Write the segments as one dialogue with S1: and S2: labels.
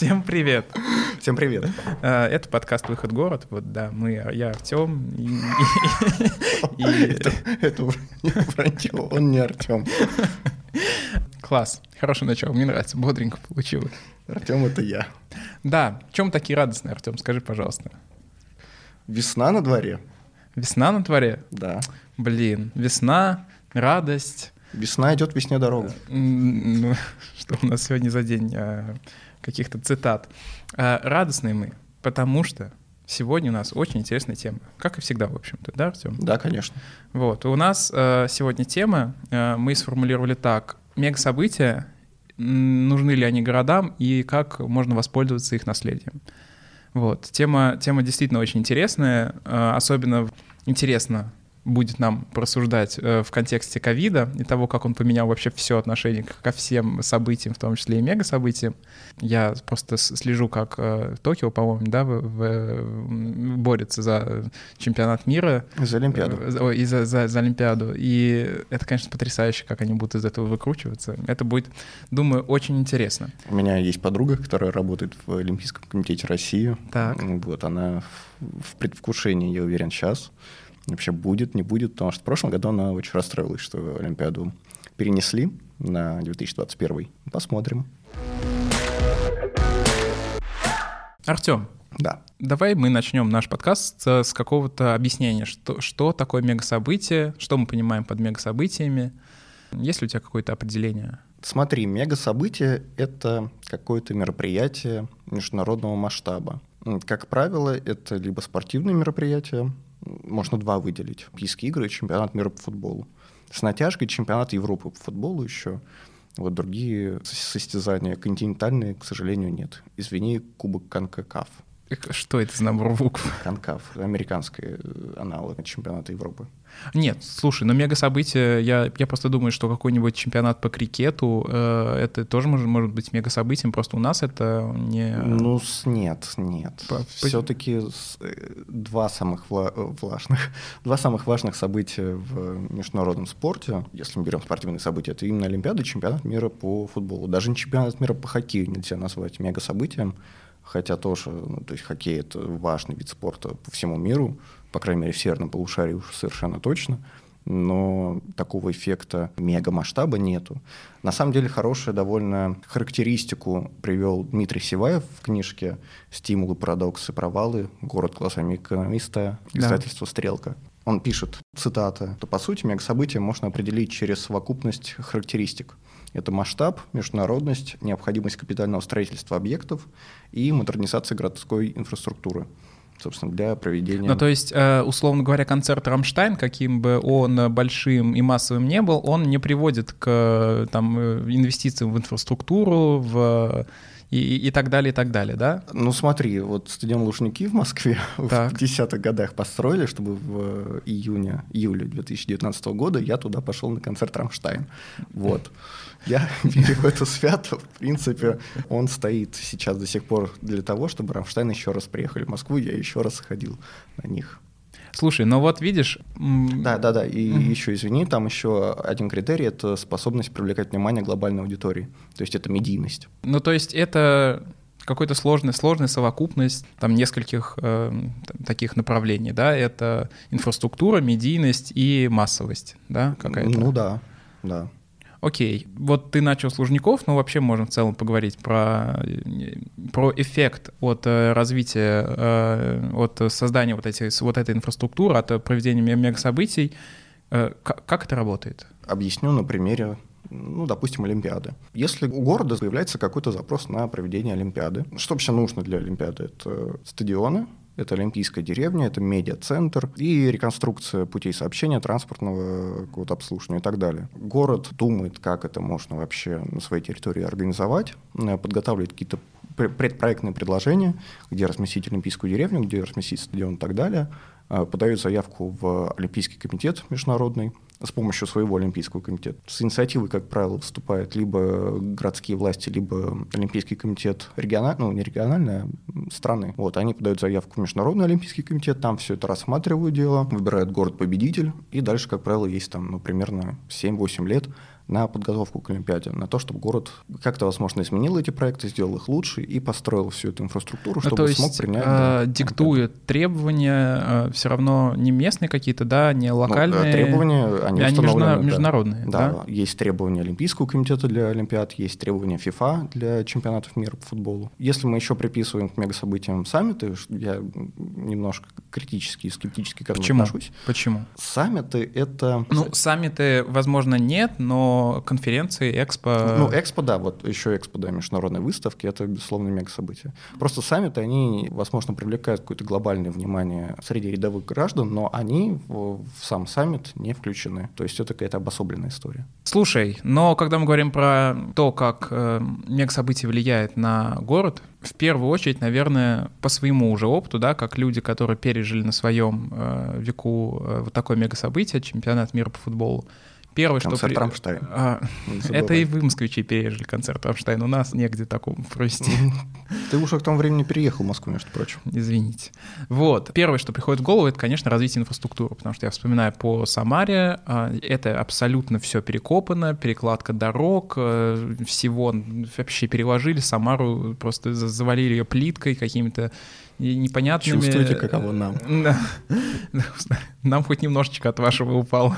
S1: Всем привет.
S2: Всем привет.
S1: Э, Это подкаст «Выход город». Вот, да, мы, я Артем. И,
S2: Это, уже не он не Артем.
S1: Класс, хорошее начало, мне нравится, бодренько получилось.
S2: Артем это я.
S1: Да, в чем такие радостные, Артем, скажи, пожалуйста.
S2: Весна на дворе.
S1: Весна на дворе?
S2: Да.
S1: Блин, весна, радость.
S2: Весна идет весне дорога.
S1: Ну, Что у нас сегодня за день э, каких-то цитат. Э, Радостные мы, потому что сегодня у нас очень интересная тема. Как и всегда, в общем-то, да, Артем?
S2: Да, конечно.
S1: Вот, у нас э, сегодня тема, мы сформулировали так. Мега-события, нужны ли они городам и как можно воспользоваться их наследием. Вот, тема, тема действительно очень интересная, особенно интересно будет нам просуждать э, в контексте ковида и того, как он поменял вообще все отношение ко всем событиям, в том числе и мега-событиям. Я просто слежу, как э, Токио, по-моему, да, в- в- борется за чемпионат мира.
S2: За Олимпиаду.
S1: Э, ой, и за, за- за Олимпиаду. И это, конечно, потрясающе, как они будут из этого выкручиваться. Это будет, думаю, очень интересно.
S2: У меня есть подруга, которая работает в Олимпийском комитете России.
S1: Так.
S2: Вот она в предвкушении, я уверен, сейчас. Вообще будет, не будет, потому что в прошлом году она очень расстроилась, что Олимпиаду перенесли на 2021. Посмотрим.
S1: Артем,
S2: Да.
S1: давай мы начнем наш подкаст с, с какого-то объяснения, что, что такое мегасобытие, что мы понимаем под мегасобытиями. Есть ли у тебя какое-то определение?
S2: Смотри, мега-событие — это какое-то мероприятие международного масштаба. Как правило, это либо спортивные мероприятия, можно два выделить. Олимпийские игры и чемпионат мира по футболу. С натяжкой чемпионат Европы по футболу еще. Вот другие состязания континентальные, к сожалению, нет. Извини, Кубок Конкакаф.
S1: Э, Что это за набор букв?
S2: Конкаф, американский э, аналог чемпионата Европы.
S1: Нет, слушай, но мега-событие, я, я просто думаю, что какой-нибудь чемпионат по крикету, э, это тоже может, может быть мега-событием, просто у нас это не...
S2: Ну, с- нет, нет.
S1: По-
S2: Все-таки два самых вла- э, влажных, два самых важных события в международном спорте, если мы берем спортивные события, это именно Олимпиада и чемпионат мира по футболу. Даже чемпионат мира по хоккею нельзя назвать мега-событием, хотя тоже, ну, то есть хоккей — это важный вид спорта по всему миру, по крайней мере, в северном полушарии уж совершенно точно но такого эффекта мега-масштаба нету. На самом деле хорошую довольно характеристику привел Дмитрий Сиваев в книжке «Стимулы, парадоксы, провалы. Город глазами экономиста.
S1: Да.
S2: Издательство «Стрелка». Он пишет, цитата, что по сути мега-событие можно определить через совокупность характеристик. Это масштаб, международность, необходимость капитального строительства объектов и модернизация городской инфраструктуры, собственно, для проведения...
S1: Ну, то есть, э, условно говоря, концерт «Рамштайн», каким бы он большим и массовым не был, он не приводит к э, там, э, инвестициям в инфраструктуру, в и, и так далее, и так далее, да?
S2: Ну смотри, вот стадион Лужники в Москве
S1: Так.
S2: в десятых годах построили, чтобы в июне, июле 2019 года я туда пошел на концерт «Рамштайн». Вот. Я верю в это свято. В принципе, он стоит сейчас до сих пор для того, чтобы «Рамштайн» еще раз приехали в Москву, я еще раз ходил на них.
S1: Слушай, ну вот видишь...
S2: Да, да, да. И
S1: Мгм.
S2: еще, извини, там еще один критерий это способность привлекать внимание глобальной аудитории. То есть это медийность.
S1: Ну, то есть это какой-то сложная, сложная совокупность там нескольких э, таких направлений, да? Это инфраструктура, медийность и массовость, да, какая-то?
S2: Ну да, да.
S1: Окей, вот ты начал с Лужников, но вообще можем в целом поговорить про, э, про эффект от э, развития, э, от создания вот, этих, вот этой инфраструктуры, от проведения ме- мегасобытий. Как, как это работает?
S2: Объясню на примере, ну, допустим, Олимпиады. Если у города появляется какой-то запрос на проведение Олимпиады, что вообще нужно для Олимпиады? Это стадионы, это Олимпийская деревня, это медиа-центр и реконструкция путей сообщения, транспортного какого-то обслуживания и так далее. Город думает, как это можно вообще на своей территории организовать, э, подготавливает какие-то пр- предпроектные предложения, где разместить Олимпийскую деревню, где разместить стадион и так далее, э, подает заявку в Олимпийский комитет международный, с помощью своего Олимпийского комитета. С инициативой, как правило, выступают либо городские власти, либо Олимпийский комитет региональный, ну, не региональный, а страны. Вот, они подают заявку в Международный Олимпийский комитет, там все это рассматривают дело, выбирают город-победитель, и дальше, как правило, есть там, ну, примерно 7-8 лет на подготовку к Олимпиаде, на то, чтобы город как-то, возможно, изменил эти проекты, сделал их лучше и построил всю эту инфраструктуру, ну, чтобы
S1: то есть,
S2: смог принять.
S1: Э, да, диктует Олимпиаду. требования э, все равно не местные какие-то, да, не локальные.
S2: Ну, требования, они,
S1: они
S2: междуна-
S1: международные.
S2: Да, да, есть требования Олимпийского комитета для Олимпиад, есть требования ФИФА для чемпионатов мира по футболу. Если мы еще приписываем к мегасобытиям саммиты, я немножко критически и скептически к этому
S1: Почему?
S2: отношусь.
S1: Почему?
S2: Саммиты — это...
S1: Ну, саммиты, возможно, нет, но конференции, экспо...
S2: Ну, экспо, да, вот еще экспо, да, международные выставки, это, безусловно, мега событие. Просто саммиты, они, возможно, привлекают какое-то глобальное внимание среди рядовых граждан, но они в, в сам саммит не включены. То есть это какая-то обособленная история.
S1: Слушай, но когда мы говорим про то, как э, мега-событие влияет на город, в первую очередь, наверное, по своему уже опыту, да, как люди, которые пережили на своем э, веку э, вот такое мега-событие, чемпионат мира по футболу, Первое,
S2: концерт
S1: что...
S2: Рамштайн.
S1: А, это и вы, москвичи, пережили концерт Рамштайн. У нас негде такому провести.
S2: Ты уже к тому времени переехал в Москву, между прочим.
S1: Извините. Вот. Первое, что приходит в голову, это, конечно, развитие инфраструктуры, потому что я вспоминаю по Самаре, а, это абсолютно все перекопано, перекладка дорог, э, всего вообще переложили Самару, просто завалили ее плиткой какими-то непонятными...
S2: Чувствуете, каково нам.
S1: Нам хоть немножечко от вашего упало.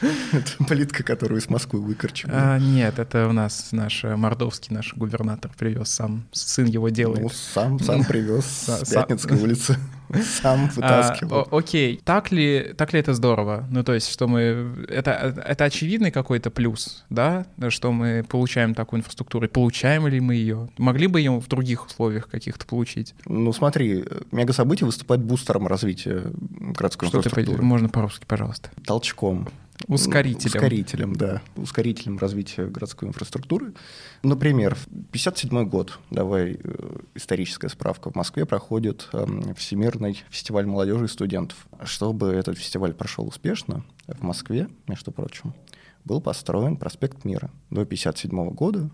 S2: Это плитка, которую из Москвы выкорчевали.
S1: А, нет, это у нас наш э, мордовский наш губернатор привез сам, сын его делает.
S2: Ну, сам, сам привез с Пятницкой улицы. Сам а, вытаскивал.
S1: А, окей, так ли, так ли это здорово? Ну, то есть, что мы... Это, это очевидный какой-то плюс, да? Что мы получаем такую инфраструктуру. Получаем ли мы ее? Могли бы ее в других условиях каких-то получить?
S2: Ну, смотри, мега-событие выступает бустером развития городской
S1: что
S2: инфраструктуры.
S1: Ты, можно по-русски, пожалуйста.
S2: Толчком.
S1: Ускорителем.
S2: Ускорителем, да. Ускорителем развития городской инфраструктуры. Например, 57 год, давай э, историческая справка, в Москве проходит э, Всемирный фестиваль молодежи и студентов. Чтобы этот фестиваль прошел успешно, в Москве, между прочим, был построен проспект Мира. До 57 года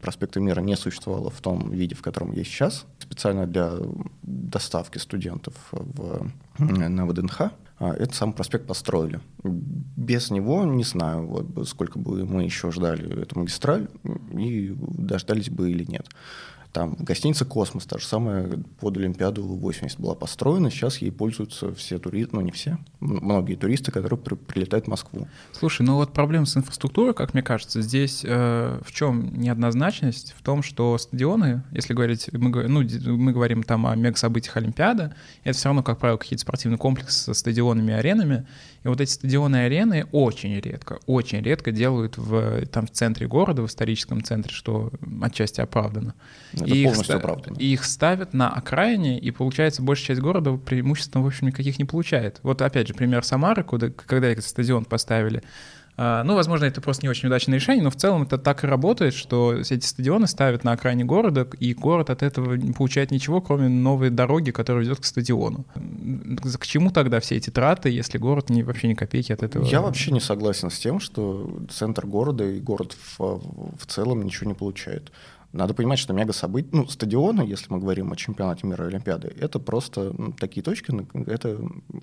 S2: проспекта Мира не существовало в том виде, в котором есть сейчас, специально для доставки студентов в, на ВДНХ. А, этот сам проспект построили. Без него, не знаю, вот, сколько бы мы еще ждали эту магистраль, и дождались бы или нет. Там гостиница «Космос», та же самая под Олимпиаду 80 была построена, сейчас ей пользуются все туристы, ну не все, многие туристы, которые при, прилетают в Москву.
S1: Слушай, ну вот проблема с инфраструктурой, как мне кажется, здесь э, в чем неоднозначность? В том, что стадионы, если говорить, мы, ну, мы говорим там о мега-событиях Олимпиады, это все равно, как правило, какие-то спортивные комплексы со стадионами и аренами, и вот эти стадионы и арены очень редко, очень редко делают в, там, в центре города, в историческом центре, что отчасти оправдано.
S2: Это и полностью их, оправдано.
S1: И их ставят на окраине, и получается, большая часть города преимущественно, в общем, никаких не получает. Вот опять же, пример Самары, куда, когда этот стадион поставили, ну, возможно, это просто не очень удачное решение, но в целом это так и работает, что эти стадионы ставят на окраине города, и город от этого не получает ничего, кроме новой дороги, которая ведет к стадиону. К чему тогда все эти траты, если город не, вообще ни копейки от этого?
S2: Я вообще не согласен с тем, что центр города и город в, в целом ничего не получает. Надо понимать, что мега события, ну, стадионы, если мы говорим о чемпионате мира и Олимпиады, это просто ну, такие точки, это,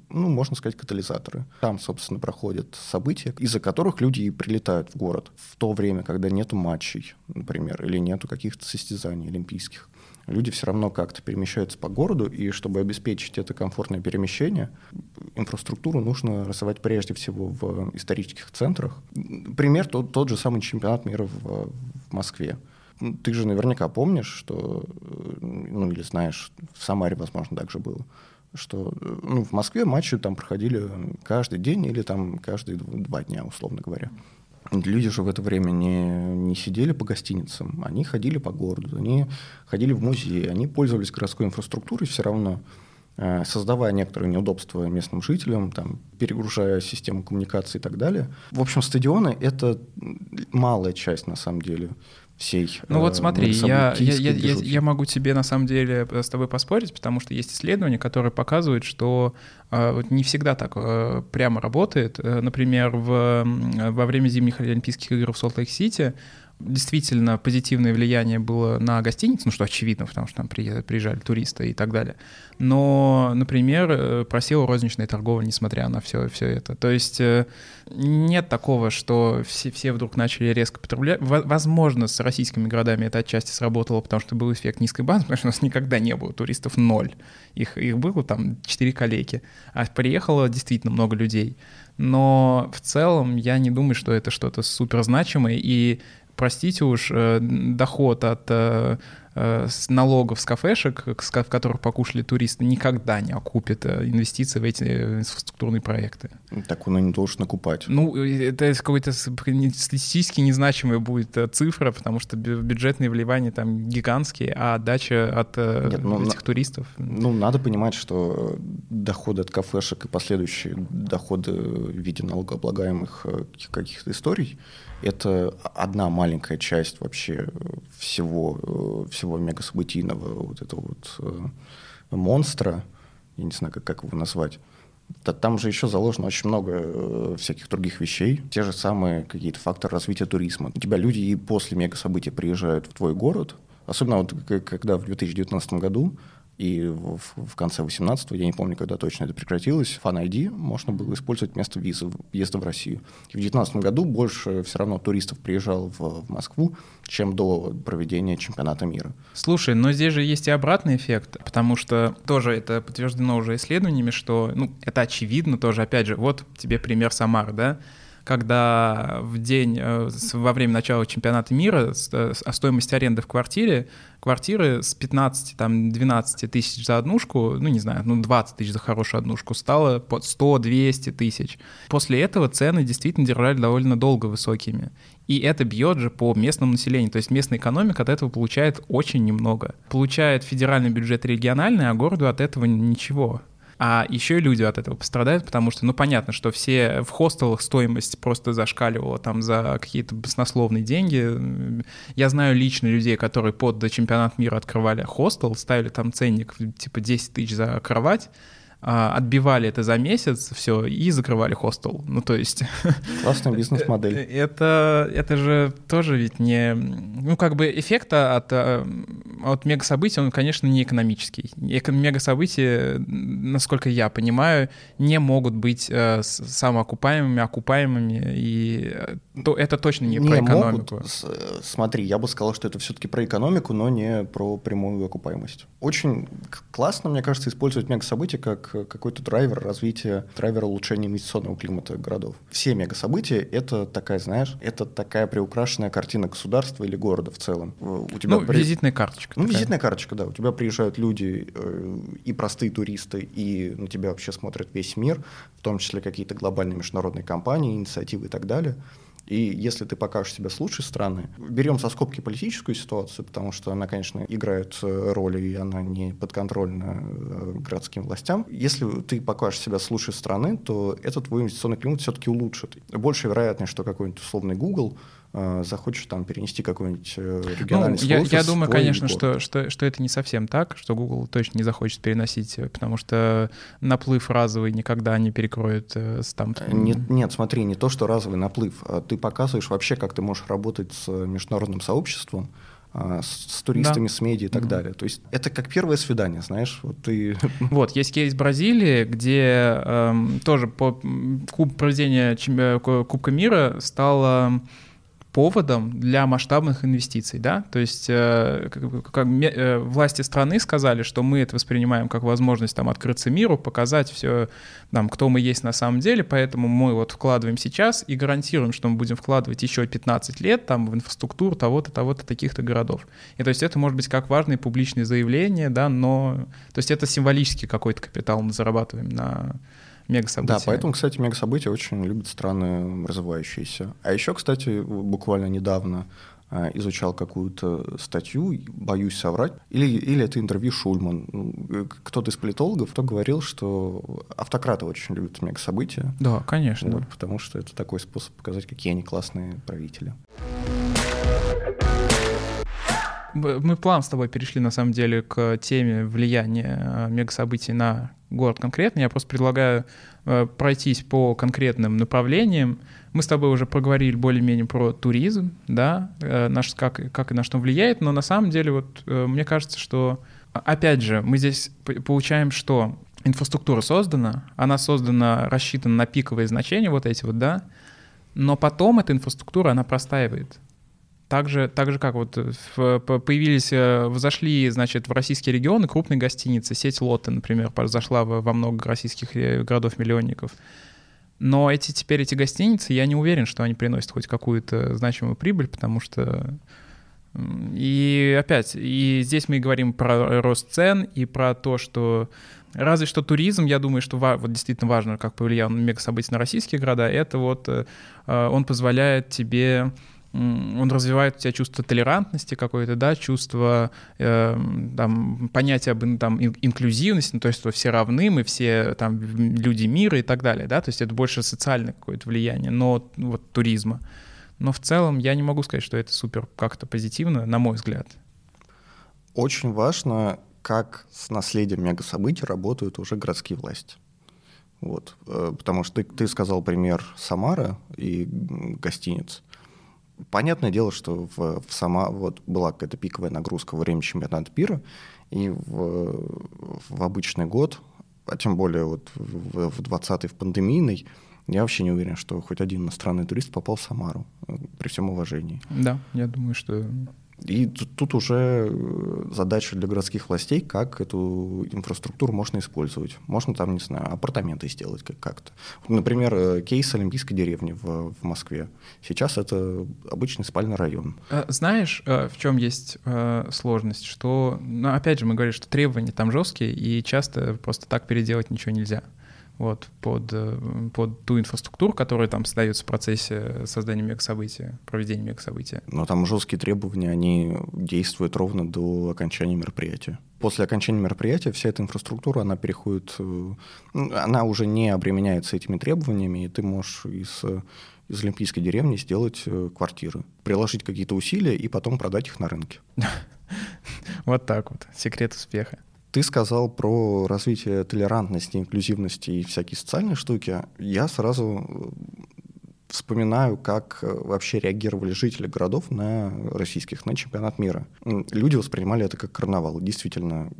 S2: ну, можно сказать, катализаторы. Там, собственно, проходят события, из-за которых люди и прилетают в город в то время, когда нету матчей, например, или нету каких-то состязаний олимпийских. Люди все равно как-то перемещаются по городу, и чтобы обеспечить это комфортное перемещение, инфраструктуру нужно рисовать прежде всего в исторических центрах. Пример тот, тот же самый чемпионат мира в, в Москве. Ты же наверняка помнишь, что, ну или знаешь, в Самаре, возможно, так же было, что ну, в Москве матчи там проходили каждый день или там каждые два дня, условно говоря. Люди же в это время не, не сидели по гостиницам, они ходили по городу, они ходили в музей, они пользовались городской инфраструктурой все равно, э, создавая некоторые неудобства местным жителям, там, перегружая систему коммуникации и так далее. В общем, стадионы — это малая часть, на самом деле, всей
S1: Ну вот
S2: э,
S1: смотри, я, я, я, я, я могу тебе на самом деле с тобой поспорить, потому что есть исследования, которые показывают, что э, вот не всегда так э, прямо работает. Э, Например, в, во время зимних Олимпийских игр в Солт-Лейк-Сити действительно позитивное влияние было на гостиницу, ну что очевидно, потому что там при- приезжали туристы и так далее. Но, например, э, просела розничная торговля, несмотря на все, все это. То есть э, нет такого, что все, все вдруг начали резко потреблять. Во- Возможно, с российскими городами это отчасти сработало, потому что был эффект низкой базы, потому что у нас никогда не было туристов ноль. Их, их было там 4 коллеги. А приехало действительно много людей. Но в целом я не думаю, что это что-то супер значимое. И простите уж, э, доход от э, с налогов с кафешек, ка- в которых покушали туристы, никогда не окупит э, инвестиции в эти э, инфраструктурные проекты.
S2: Так он и не должен накупать.
S1: Ну, э, это какой-то статистически незначимая будет э, цифра, потому что бю- бюджетные вливания там гигантские, а отдача от э,
S2: Нет, ну,
S1: этих
S2: на-
S1: туристов...
S2: Ну, надо понимать, что доходы от кафешек и последующие доходы в виде налогооблагаемых э, каких- каких-то историй – это одна маленькая часть вообще э, всего, э, всего мегасобытийного вот этого вот э, монстра, я не знаю, как, как его назвать. Та- Там же еще заложено очень много э, всяких других вещей. Те же самые какие-то факторы развития туризма. У тебя люди и после мегасобытия приезжают в твой город, особенно вот когда в 2019 году и в, в конце 18 я не помню, когда точно это прекратилось, Fan ID можно было использовать вместо визы въезда в Россию. И в 2019 году больше все равно туристов приезжало в, в Москву, чем до проведения чемпионата мира.
S1: Слушай, но здесь же есть и обратный эффект, потому что тоже это подтверждено уже исследованиями, что, ну, это очевидно тоже, опять же, вот тебе пример Самары, да, когда в день, э, во время начала чемпионата мира э, с- о стоимости аренды в квартире, квартиры с 15, там, 12 тысяч за однушку, ну, не знаю, ну, 20 тысяч за хорошую однушку, стало под 100-200 тысяч. После этого цены действительно держали довольно долго высокими. И это бьет же по местному населению. То есть местная экономика от этого получает очень немного. Получает федеральный бюджет региональный, а городу от этого ничего. А еще и люди от этого пострадают, потому что, ну, понятно, что все в хостелах стоимость просто зашкаливала там за какие-то баснословные деньги. Я знаю лично людей, которые под чемпионат мира открывали хостел, ставили там ценник типа 10 тысяч за кровать, отбивали это за месяц, все, и закрывали хостел. Ну, то есть...
S2: Классная бизнес-модель.
S1: Это, это же тоже ведь не... Ну, как бы эффекта от, э, от мегасобытий, он, конечно, не экономический. Эко- Мегасобытия, насколько я понимаю, не могут быть э, самоокупаемыми, окупаемыми, и э, то, это точно не, про экономику.
S2: могут. С- э, Смотри, я бы сказал, что это все-таки про экономику, но не про прямую окупаемость. Очень классно, мне кажется, использовать мегасобытия как э, какой-то драйвер развития, драйвер улучшения инвестиционного климата городов. Все мегасобытия — это такая, знаешь, это такая приукрашенная картина государства или города в целом. Э, У тебя
S1: Ну,
S2: при-
S1: визитная карточка.
S2: ну,
S1: такая.
S2: визитная карточка, да. У тебя приезжают люди, э, и простые туристы, и на тебя вообще смотрит весь мир, в том числе какие-то глобальные международные компании, инициативы и так далее. И если ты покажешь себя с лучшей стороны, берем со скобки политическую ситуацию, потому что она, конечно, играет э, роль, и она не подконтрольна э, городским властям. Если ты покажешь себя с лучшей стороны, то этот твой инвестиционный климат все-таки улучшит. Больше вероятность, что какой-нибудь условный Google захочешь там перенести какой-нибудь э,
S1: Ну,
S2: региональный
S1: я,
S2: офис
S1: я
S2: в
S1: думаю, конечно,
S2: город.
S1: что, что, что это не совсем так, что Google точно не захочет переносить, э, потому что наплыв разовый никогда не перекроет э, с там...
S2: Э, Нет, нет, смотри, не то, что разовый наплыв, а ты показываешь вообще, как ты можешь работать с международным сообществом, а, с, с туристами,
S1: Да.
S2: с медиа и так
S1: Мгм.
S2: далее. То есть это как первое свидание, знаешь, вот ты...
S1: Вот, есть кейс Бразилии, где эм, тоже по куб проведения чем- ку- Кубка мира стало поводом для масштабных инвестиций, да, то есть э, э, власти страны сказали, что мы это воспринимаем как возможность там открыться миру, показать все, там, кто мы есть на самом деле, поэтому мы вот вкладываем сейчас и гарантируем, что мы будем вкладывать еще 15 лет там в инфраструктуру того-то, того-то, таких-то городов. И то есть это может быть как важные публичные заявления, да, но то есть это символический какой-то капитал мы зарабатываем на мегасобытия.
S2: Да, поэтому, кстати, мегасобытия очень любят страны развивающиеся. А еще, кстати, буквально недавно а, изучал какую-то статью, боюсь соврать, или, или это интервью Шульман. Ну, э, Кто-то из политологов, кто говорил, что автократы очень любят мегасобытия,
S1: Да, конечно.
S2: вот, потому что это такой способ показать, какие они классные правители.
S1: Мы план с тобой перешли, на самом деле, к теме влияния э, мегасобытий на город конкретно. Я просто предлагаю э, пройтись по конкретным направлениям. Мы с тобой уже проговорили более-менее про туризм, да, э, наш, как, как и на что влияет, но на самом деле вот мне кажется, что, опять же, мы здесь получаем что? Инфраструктура создана, она создана, рассчитана на пиковые значения вот эти вот, да, но потом эта инфраструктура, она простаивает. Так же, так же как вот в, появились, э, взошли, значит, в российские регионы крупные гостиницы, сеть Лотте, например, зашла во много российских э, городов-миллионников. Но эти теперь эти гостиницы, я не уверен, что они приносят хоть какую-то значимую прибыль, потому что и опять, и здесь мы говорим про рост цен и про то, что разве что туризм, я думаю, что вот действительно важно, как повлиял на мегасобытия на российские города, это вот э, он позволяет тебе он развивает у тебя чувство толерантности какое-то, да, чувство, э, там, понятия об там, инклюзивности, ну, то есть что все равны, мы все там люди мира и так далее, да, то есть это больше социальное какое-то влияние, но вот туризма. Но в целом я не могу сказать, что это супер как-то позитивно, на мой взгляд.
S2: Очень важно, как с наследием мегасобытий работают уже городские власти. Вот. Э, потому что ты, ты сказал пример Самара и гостиниц. Понятное дело, что в, в сама вот была какая-то пиковая нагрузка во время чемпионата мира, и в, в обычный год, а тем более вот в, в 20-й, в пандемийный, я вообще не уверен, что хоть один иностранный турист попал в Самару, э, при всем уважении.
S1: Да, я думаю, что
S2: и тут, уже э, задача для городских властей, как эту инфраструктуру можно использовать. Можно там, не знаю, апартаменты сделать как-то. Например, э, кейс Олимпийской деревни в, в Москве. Сейчас это обычный спальный район.
S1: А знаешь, э, в чем есть сложность? Что, ну, опять же, мы говорим, что требования там жесткие, и часто просто так переделать ничего нельзя вот, под, э, под ту инфраструктуру, которая там создается в процессе создания мегасобытия, проведения мегасобытия.
S2: Но там жесткие требования, они действуют ровно до окончания мероприятия. После окончания мероприятия вся эта инфраструктура, она переходит, э, она уже не обременяется этими требованиями, и ты можешь из, из Олимпийской деревни сделать э, квартиры, приложить какие-то усилия и потом продать их на рынке.
S1: Вот так вот, секрет успеха.
S2: Ты сказал про развитие толерантности, инклюзивности и всякие социальные штуки. Я сразу э, вспоминаю, как э, вообще реагировали жители городов на российских, на чемпионат мира. Люди воспринимали это как карнавал. Действительно,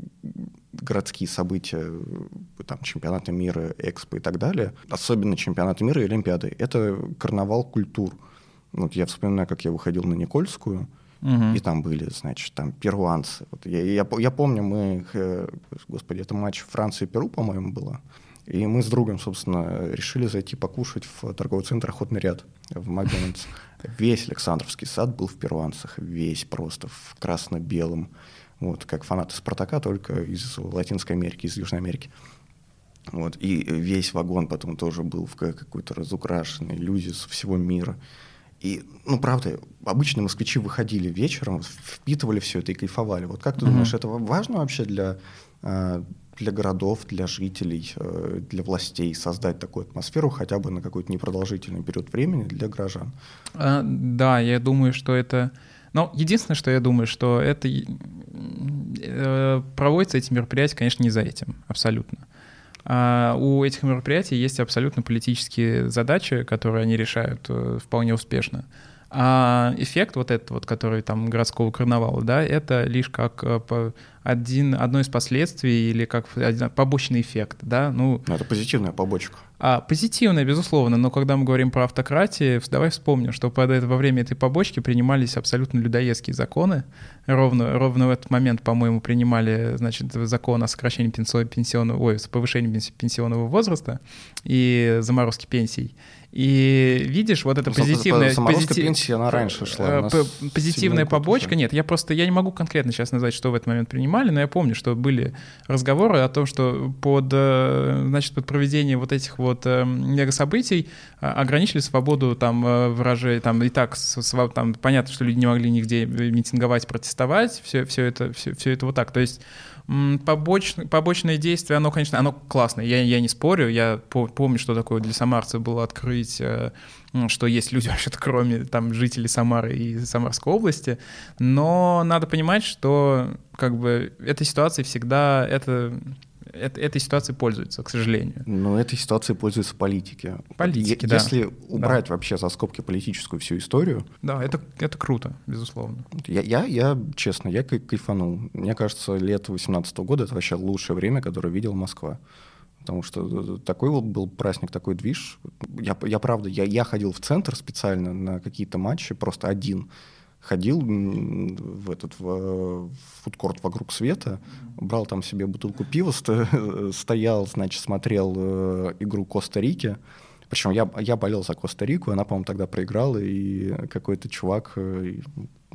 S2: городские события, э, там, чемпионаты мира, экспо и так далее, особенно чемпионаты мира и Олимпиады, это карнавал культур. Вот я вспоминаю, как я выходил на Никольскую, И там были, значит, там перуанцы. Вот я, я, я помню, мы, э, господи, это матч Франции-Перу, по-моему, было. И мы с другом, собственно, решили зайти покушать в торговый центр «Охотный ряд» в Макдональдс. Весь Александровский сад был в перуанцах, весь просто в красно-белом. Вот, как фанаты «Спартака», только из Латинской Америки, из Южной Америки. Вот, и весь вагон потом тоже был в какой-то разукрашенный, люди со всего мира. И, ну, правда, обычные москвичи выходили вечером, впитывали все это и кайфовали. Вот как ты mm-hmm. думаешь, это важно вообще для, э, для городов, для жителей, э, для властей создать такую атмосферу хотя бы на какой-то непродолжительный период времени для горожан?
S1: А, да, я думаю, что это... Но единственное, что я думаю, что это э, проводятся эти мероприятия, конечно, не за этим, абсолютно. А у этих мероприятий есть абсолютно политические задачи, которые они решают э, вполне успешно. А эффект вот этот вот, который там городского карнавала, да, это лишь как э, один, одно из последствий или как один, побочный эффект, да, ну...
S2: Это позитивная побочка.
S1: А, позитивная, безусловно, но когда мы говорим про автократии, давай вспомним, что под это, во время этой побочки принимались абсолютно людоедские законы. Ровно, ровно в этот момент, по-моему, принимали, значит, закон о сокращении пенсионного, ой, с повышением пенсионного возраста и заморозке пенсий. И видишь, вот это ну, позитивная...
S2: Позитив... пенсии, она раньше шла.
S1: Э, позитивная побочка. Уже. Нет, я просто, я не могу конкретно сейчас назвать, что в этот момент принимали, но я помню, что были разговоры о том, что под, э, значит, под проведение вот этих вот э, мега-событий ограничили свободу там выражения, там и так, там понятно, что люди не могли нигде митинговать, протестовать, все, все это, все, все это вот так. То есть побочное, побочное действие, оно, конечно, оно классное, я, я не спорю, я помню, что такое для самарцев было открыть э, что есть люди вообще-то кроме там жителей Самары и Самарской области, но надо понимать, что как бы этой ситуации всегда это это, этой ситуацией пользуются, к сожалению.
S2: Но этой ситуацией пользуются политики.
S1: Политики,
S2: е-
S1: да.
S2: Если убрать да. вообще за скобки политическую всю историю...
S1: Да, это, это круто, безусловно.
S2: Я, я, я, честно, я кайфанул. Мне кажется, лето 18 года — это вообще лучшее время, которое видела Москва потому что такой был праздник, такой движ. Я, я правда, я, я ходил в центр специально на какие-то матчи, просто один. Ходил в этот в, в фудкорт вокруг света, брал там себе бутылку пива, стоял, значит, смотрел э, игру Коста-Рики. Причем я, я болел за Коста-Рику, она, по-моему, тогда проиграла, и какой-то чувак, э,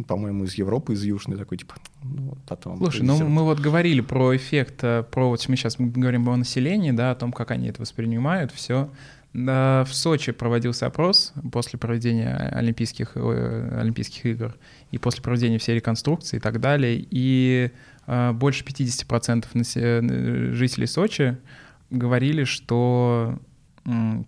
S2: по-моему, из Европы, из Южной, такой, типа,
S1: ну, вот вам Слушай, ну мы вот говорили про эффект, э, про вот мы сейчас говорим о населении, да, о том, как они это воспринимают, все. В Сочи проводился опрос после проведения Олимпийских, Олимпийских игр и после проведения всей реконструкции и так далее. И э, больше 50% жителей Сочи говорили, что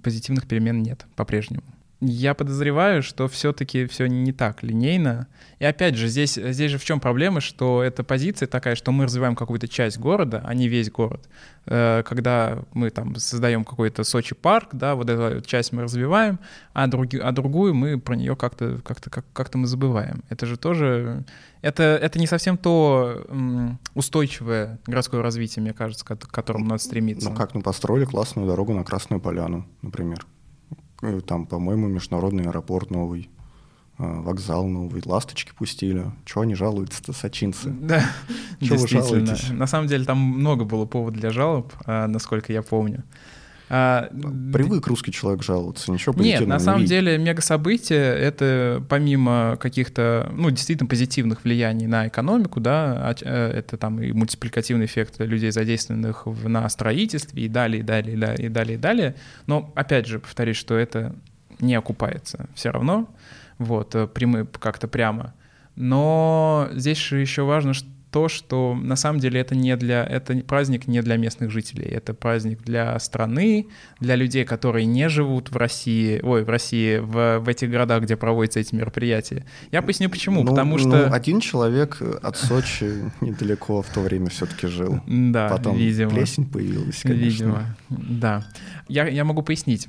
S1: позитивных перемен нет по-прежнему. Я подозреваю, что все-таки все не так линейно. И опять же, здесь, здесь же в чем проблема, что эта позиция такая, что мы развиваем какую-то часть города, а не весь город. Э, когда мы там создаем какой-то Сочи парк, да, вот эту часть мы развиваем, а, други, а другую мы про нее как-то как-то как, как-то мы забываем. Это же тоже это это не совсем то устойчивое городское развитие, мне кажется, к которому надо стремиться.
S2: Ну как, ну построили классную дорогу на Красную Поляну, например. Э, там, по-моему, международный аэропорт новый, э, вокзал новый, ласточки пустили. Чего они жалуются-то, сочинцы?
S1: Да, Чего действительно. На самом деле там много было поводов для жалоб, а, насколько я помню.
S2: А, Привык русский человек жаловаться, ничего
S1: Нет, на самом деле мега-событие — это помимо каких-то, ну, действительно позитивных влияний на экономику, да, а, э, это там и мультипликативный эффект людей, задействованных в, на строительстве и далее, и далее, и далее, и далее, и далее. Но, опять же, повторюсь, что это не окупается все равно, вот, э, прямы, как-то прямо. Но здесь же еще важно, что то, что на самом деле это не для, это праздник не для местных жителей, это праздник для страны, для людей, которые не живут в России, ой, в России, в, в этих городах, где проводятся эти мероприятия. Я поясню почему,
S2: ну,
S1: потому что...
S2: Ну, один человек от Сочи недалеко в то время все-таки жил.
S1: Да,
S2: Потом
S1: видимо.
S2: плесень появилась, конечно.
S1: Видимо, да. Я, я могу пояснить.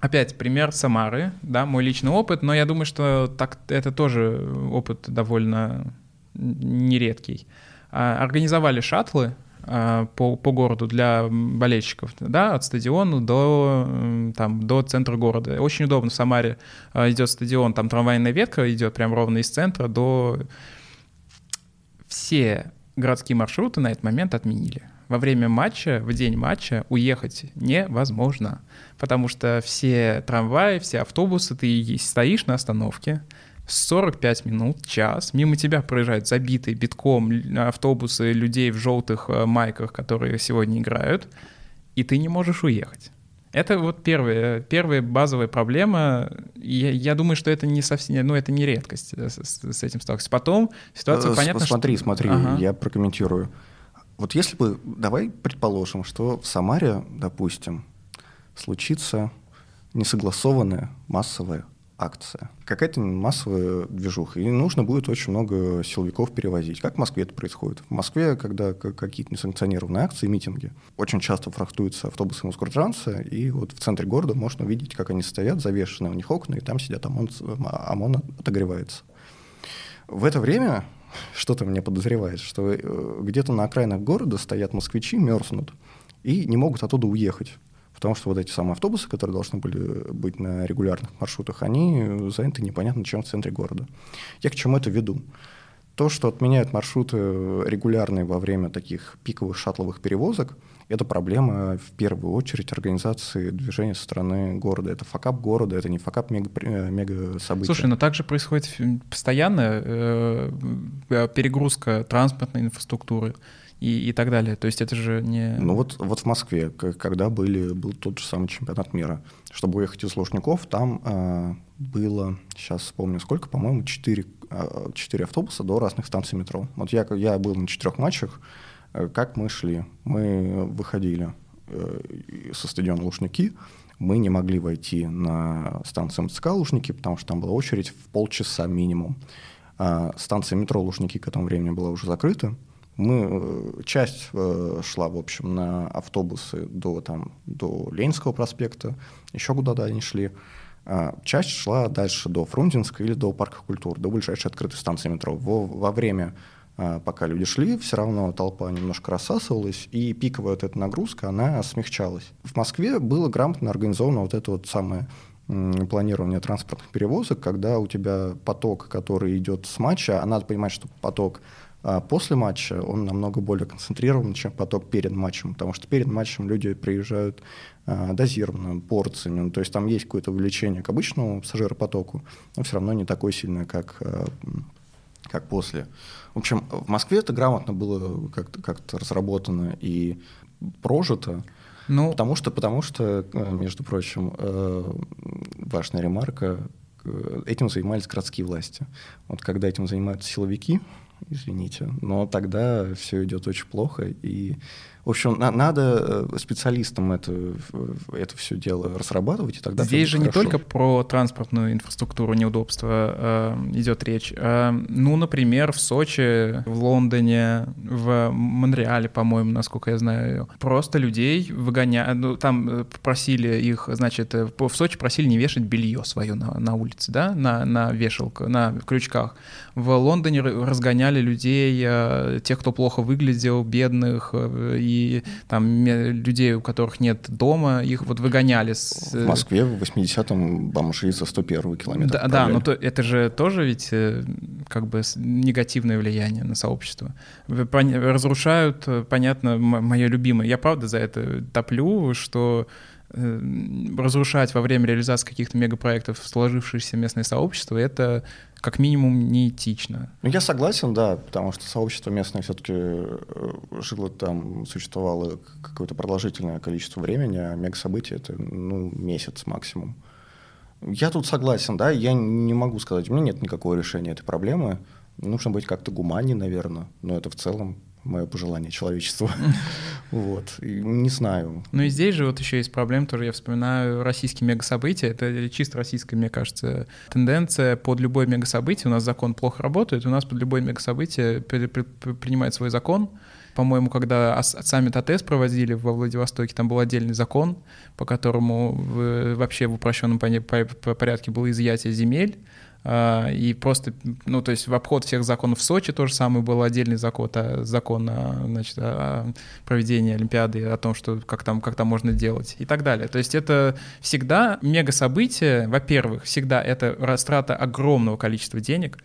S1: Опять пример Самары, да, мой личный опыт, но я думаю, что так, это тоже опыт довольно нередкий. А, организовали шаттлы а, по, по городу для болельщиков, да, от стадиона до, там, до центра города. Очень удобно в Самаре а, идет стадион, там трамвайная ветка идет прям ровно из центра до... Все городские маршруты на этот момент отменили. Во время матча, в день матча уехать невозможно, потому что все трамваи, все автобусы, ты стоишь на остановке, 45 минут, час, мимо тебя проезжают забитые битком автобусы людей в желтых э, майках, которые сегодня играют, и ты не можешь уехать. Это вот первая, первая базовая проблема. Я, я думаю, что это не совсем, ну это не редкость э, с, с этим сталкиваться. Потом ситуация
S2: э,
S1: понятна.
S2: Смотри, что... смотри, ага. я прокомментирую. Вот если бы, давай предположим, что в Самаре, допустим, случится несогласованная массовая акция. Какая-то массовая движуха. И нужно будет очень много силовиков перевозить. Как в Москве это происходит? В Москве, когда какие-то несанкционированные акции, митинги, очень часто фрахтуются автобусы Москвартранса, и вот в центре города можно увидеть, как они стоят, завешенные у них окна, и там сидят ОМОН, ОМОН отогревается. В это время что-то мне подозревает, что э, где-то на окраинах города стоят москвичи, мерзнут, и не могут оттуда уехать. Потому что вот эти самые автобусы, которые должны были быть на регулярных маршрутах, они заняты непонятно чем в центре города. Я к чему это веду? То, что отменяют маршруты регулярные во время таких пиковых шаттловых перевозок, это проблема в первую очередь организации движения со стороны города. Это факап города, это не факап мега, мега события.
S1: Слушай, но также происходит постоянно э, перегрузка транспортной инфраструктуры и, и так далее. То есть это же не...
S2: Ну вот, вот в Москве, когда были, был тот же самый чемпионат мира, чтобы уехать из Лужников, там э, было, сейчас вспомню сколько, по-моему, 4, 4 а, автобуса до разных станций метро. Вот я, я был на четырех матчах, Э, как мы шли? Мы выходили э, со стадиона Лушники, мы не могли войти на станцию МЦК Лушники, потому что там была очередь в полчаса минимум. А станция метро Лушники к этому времени была уже закрыта. Мы, э, часть шла, в общем, на автобусы до, там, до Ленинского проспекта, еще куда-то они шли. А часть шла дальше до Фрунзенска или до Парка культуры, до ближайшей открытой станции метро. Во, во время а, пока люди шли, все равно толпа немножко рассасывалась, и пиковая вот эта нагрузка, она смягчалась. В Москве было грамотно организовано вот это вот самое планирование транспортных перевозок, когда у тебя поток, который идет с матча, а надо понимать, что поток а после матча он намного более концентрирован, чем поток перед матчем, потому что перед матчем люди приезжают а, дозированно, порциями, ну, то есть там есть какое-то увлечение к обычному пассажиропотоку, но все равно не такое сильное, как, а, как после. В общем, в Москве это грамотно было как-то как разработано и прожито, ну, потому что, потому что, э, между прочим, э, важная ремарка, этим занимались городские власти. Вот когда этим занимаются силовики, извините, но тогда все идет очень плохо, и в общем, на, надо э, специалистам это, это все дело разрабатывать, и тогда
S1: Здесь же
S2: хорошо.
S1: не только про транспортную инфраструктуру неудобства э, идет речь. Э, ну, например, в Сочи, в Лондоне, в Монреале, по-моему, насколько я знаю, просто людей выгоняют. Ну, там э, просили их, значит, э, в Сочи просили не вешать белье свое на, на улице, да, на, на вешалках, на крючках. В Лондоне разгоняли людей, э, тех, кто плохо выглядел, бедных э, и там людей, у которых нет дома, их вот выгоняли. С...
S2: В Москве в 80-м бомжи за 101 километр.
S1: Да, да но то, это же тоже ведь э, как бы негативное влияние на сообщество. Разрушают, э, понятно, мое любимое. Я правда за это топлю, что э, разрушать во время реализации каких-то мегапроектов сложившееся местное сообщество, это как минимум неэтично.
S2: Ну, я согласен, да, потому что сообщество местное все-таки э, жило там, существовало какое-то продолжительное количество времени, а мегасобытие — это ну, месяц максимум. Я тут согласен, да, я не могу сказать, у меня нет никакого решения этой проблемы. Нужно быть как-то гуманнее, наверное, но это в целом мое пожелание человечеству. Вот. И не знаю.
S1: Ну и здесь же вот еще есть проблема, тоже я вспоминаю российские мегасобытия. Это чисто российская, мне кажется, тенденция. Под любое мегасобытие у нас закон плохо работает, у нас под любое мегасобытие принимает свой закон. По-моему, когда саммит АТС проводили во Владивостоке, там был отдельный закон, по которому вообще в упрощенном порядке было изъятие земель и просто, ну, то есть в обход всех законов в Сочи тоже самое был отдельный закон, а, закон значит, о проведении Олимпиады, о том, что как там, как там можно делать и так далее. То есть это всегда мега событие, во-первых, всегда это растрата огромного количества денег,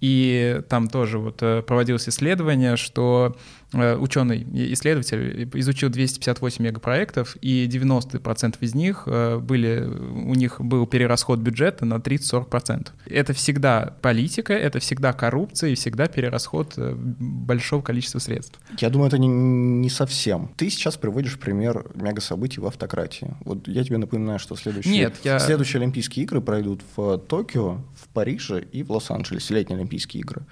S1: и там тоже вот э, проводилось исследование, что ученый, исследователь, изучил 258 мегапроектов, и 90% из них э, были, у них был перерасход бюджета на 30-40%. Это всегда политика, это всегда коррупция и всегда перерасход э, большого количества средств.
S2: Я думаю, это не, не совсем. Ты сейчас приводишь пример мегасобытий в автократии. Вот я тебе напоминаю, что следующие,
S1: Нет, я...
S2: следующие Олимпийские игры пройдут в Токио, в Париже и в Лос-Анджелесе, летние Олимпийские игры.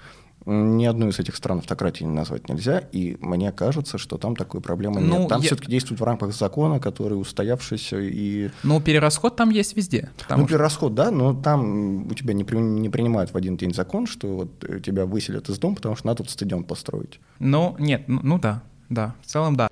S2: Ни одну из этих стран автократией назвать нельзя, и мне кажется, что там такой проблемы ну, нет. Там я... все-таки действует в рамках закона, который устоявшийся и...
S1: Ну, перерасход там есть везде.
S2: Ну, что... перерасход, да, но там у тебя не, при... не принимают в один день закон, что вот тебя выселят из дома, потому что надо тут стадион построить.
S1: Ну, нет, ну, ну да, да, в целом да.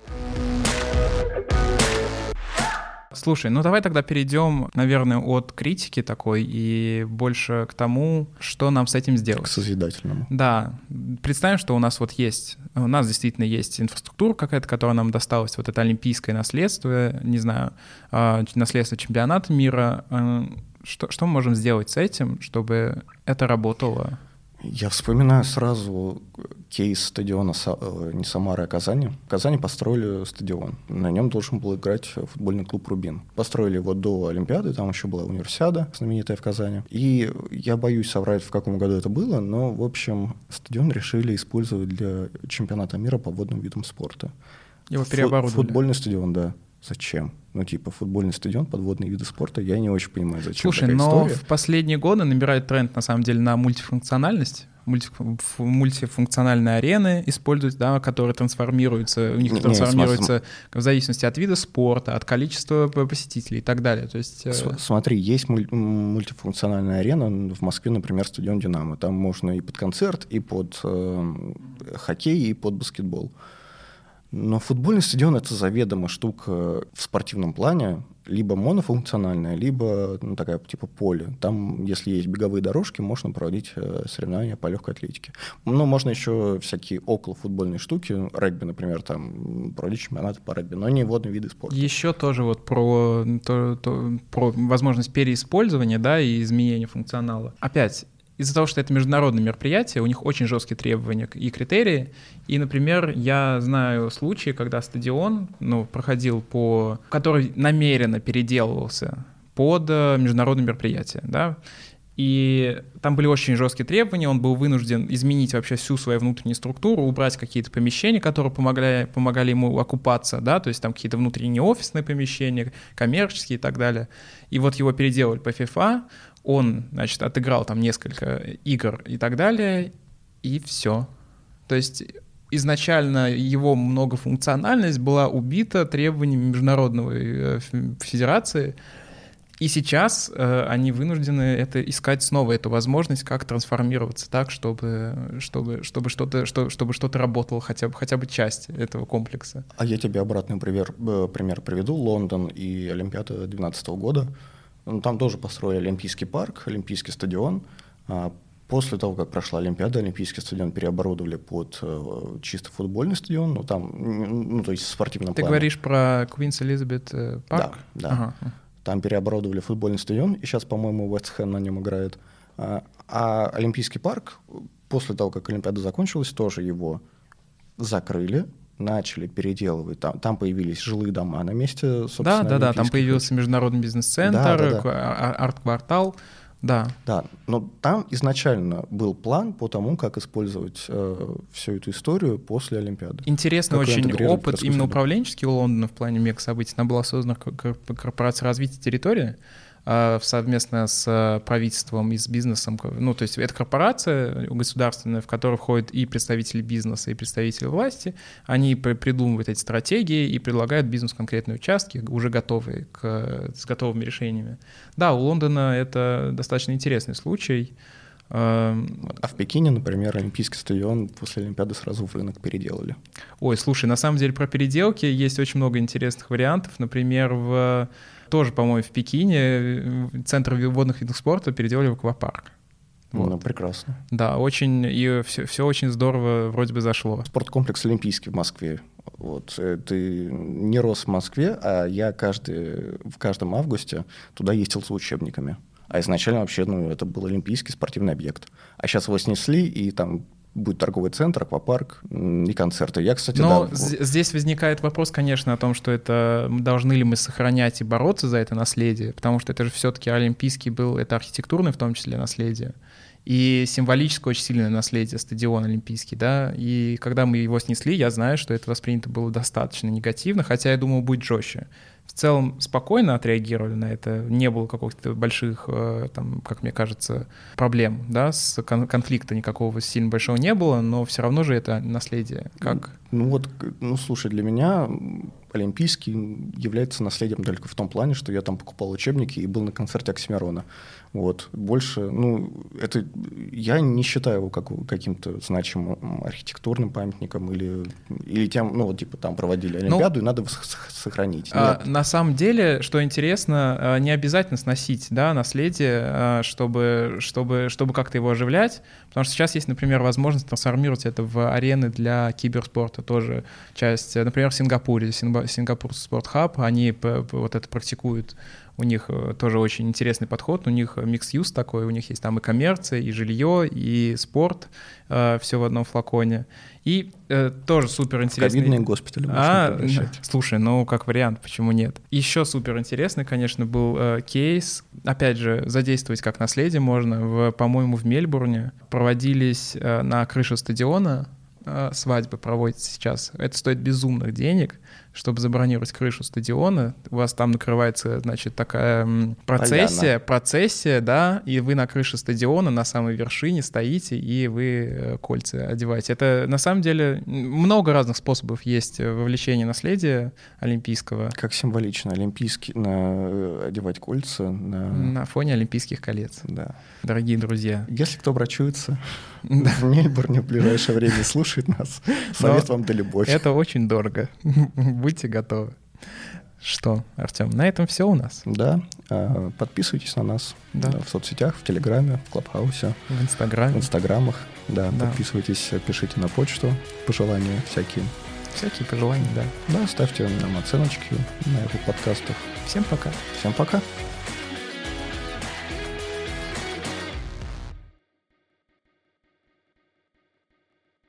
S1: Слушай, ну давай тогда перейдем, наверное, от критики такой и больше к тому, что нам с этим сделать. К
S2: созидательному.
S1: Да. Представим, что у нас вот есть, у нас действительно есть инфраструктура какая-то, которая нам досталась, вот это олимпийское наследство, не знаю, а, наследство чемпионата мира. А, что, что мы можем сделать с этим, чтобы это работало?
S2: Я вспоминаю сразу кейс стадиона э, не Самары, а Казани. В Казани построили стадион. На нем должен был играть футбольный клуб «Рубин». Построили его до Олимпиады, там еще была универсиада знаменитая в Казани. И я боюсь соврать, в каком году это было, но, в общем, стадион решили использовать для чемпионата мира по водным видам спорта.
S1: Его переоборудовали.
S2: Футбольный стадион, да. Зачем? Ну, типа, футбольный стадион, подводные виды спорта, я не очень понимаю, зачем
S1: Слушай,
S2: такая
S1: но
S2: история.
S1: в последние годы набирает тренд, на самом деле, на мультифункциональность мультифункциональные арены используют, да, которые трансформируются, у них не, трансформируются не, в зависимости от вида спорта, от количества посетителей и так далее. То есть,
S2: э, Смотри, есть мультифункциональная арена в Москве, например, стадион «Динамо». Там можно и под концерт, и под э, хоккей, и под баскетбол. Но футбольный стадион — это заведомо штука в спортивном плане, либо монофункциональная, либо ну, такая типа поле. Там, если есть беговые дорожки, можно проводить э, соревнования по легкой атлетике. Ну, можно еще всякие около футбольные штуки, регби, например, там проводить чемпионаты по регби, но не водные виды спорта.
S1: Еще тоже вот про, то, то, про возможность переиспользования, да, и изменения функционала. Опять, из-за того, что это международное мероприятие, у них очень жесткие требования и критерии. И, например, я знаю случаи, когда стадион ну, проходил по... который намеренно переделывался под э, международное мероприятие, да, и там были очень жесткие требования, он был вынужден изменить вообще всю свою внутреннюю структуру, убрать какие-то помещения, которые помогали, помогали ему окупаться, да, то есть там какие-то внутренние офисные помещения, коммерческие и так далее. И вот его переделали по FIFA, он, значит, отыграл там несколько игр и так далее, и все. То есть изначально его многофункциональность была убита требованиями Международного э, федерации, и сейчас э, они вынуждены это искать снова эту возможность, как трансформироваться так, чтобы чтобы чтобы что-то что, чтобы что-то работало хотя бы хотя бы часть этого комплекса.
S2: А я тебе обратный пример э, пример приведу: Лондон и Олимпиада 2012 года. Ну, там тоже построили Олимпийский парк, Олимпийский стадион. А после того, как прошла Олимпиада, Олимпийский стадион переоборудовали под э, чисто футбольный стадион, ну там, ну то есть спортивный
S1: Ты говоришь про Квинс Элизабет парк?
S2: Да, да. Ага. Там переоборудовали футбольный стадион, и сейчас, по-моему, Вест Хэм на нем играет. А, а Олимпийский парк, после того, как Олимпиада закончилась, тоже его закрыли, начали переделывать. Там, там появились жилые дома на месте,
S1: собственно, Да, да, да, там появился международный бизнес-центр, да, да, да. А, а, арт-квартал. Да.
S2: Да, но там изначально был план по тому, как использовать э, всю эту историю после Олимпиады.
S1: Интересный как очень опыт именно управленческий у Лондона в плане мега-событий. Она была создана корпорация развития территории, совместно с э, правительством и с бизнесом. Ну, то есть это корпорация государственная, в которую входят и представители бизнеса, и представители власти. Они придумывают эти стратегии и предлагают бизнесу конкретные участки, уже готовые, к, с готовыми решениями. Да, у Лондона это достаточно интересный случай.
S2: Эм, а в Пекине, например, Олимпийский стадион после Олимпиады сразу в рынок переделали.
S1: Ой, слушай, на самом деле про переделки есть очень много интересных вариантов. Например, в тоже, по-моему, в Пекине э, центр водных видов спорта переделали в аквапарк.
S2: Ну, вот. Ну, прекрасно.
S1: Да, очень, и все, все очень здорово вроде бы зашло.
S2: Спорткомплекс Олимпийский в Москве. Вот, э, ты не рос в Москве, а я каждый, в каждом августе туда ездил с учебниками. А изначально вообще, ну, это был олимпийский спортивный объект. А сейчас его снесли, и там будет торговый центр, аквапарк и концерты. Я, кстати,
S1: Но да. Здесь возникает вопрос, конечно, о том, что это должны ли мы сохранять и бороться за это наследие, потому что это же все-таки олимпийский был, это архитектурное в том числе наследие и символическое очень сильное наследие стадион олимпийский, да, и когда мы его снесли, я знаю, что это воспринято было достаточно негативно, хотя я думал, будет жестче в целом спокойно отреагировали на это, не было каких-то больших, э, там, как мне кажется, проблем, да, с конфликта никакого сильно большого не было, но все равно же это наследие. Как?
S2: Ну вот, ну слушай, для меня Олимпийский является наследием только в том плане, что я там покупал учебники и был на концерте Оксимирона. Вот. Больше, ну, это я не считаю его как, каким-то значимым архитектурным памятником или, или тем, ну, вот, типа, там проводили ну, Олимпиаду, ну, и надо его сохранить.
S1: А, на самом деле, что интересно, а, не обязательно сносить, да, наследие, а, чтобы, чтобы, чтобы как-то его оживлять, потому что сейчас есть, например, возможность трансформировать это в арены для киберспорта, тоже часть, например, в Сингапуре, Сингапур Спорт Хаб, они вот это практикуют у них э, тоже очень интересный подход, у них микс-юз такой, у них есть там и коммерция, и жилье, и спорт, э, все в одном флаконе. И э, тоже супер интересный.
S2: Ковидные госпитали
S1: а, Слушай, ну как вариант, почему нет? Еще супер интересный, конечно, был э, кейс. Опять же, задействовать как наследие можно. В, по-моему, в Мельбурне проводились э, на крыше стадиона э, свадьбы проводятся сейчас. Это стоит безумных денег чтобы забронировать крышу стадиона. У вас там накрывается, значит, такая процессия, Поляна. процессия, да, и вы на крыше стадиона на самой вершине стоите, и вы э, кольца одеваете. Это на самом деле много разных способов есть вовлечения наследия олимпийского.
S2: Как символично, олимпийский, на, э, одевать кольца на...
S1: На фоне олимпийских колец.
S2: Да.
S1: Дорогие друзья.
S2: Если кто обращается в Мельбурне в ближайшее время слушает нас, совет вам да любовь.
S1: Это очень дорого. Будьте готовы. Что, Артем, на этом все у нас.
S2: Да. А, подписывайтесь на нас да. в соцсетях, в Телеграме, в Клабхаусе.
S1: В Инстаграме.
S2: В Инстаграмах. Да, да. подписывайтесь, пишите на почту пожелания всякие.
S1: Всякие пожелания, да.
S2: Да, ставьте нам оценочки на этих подкастах.
S1: Всем пока.
S2: Всем пока.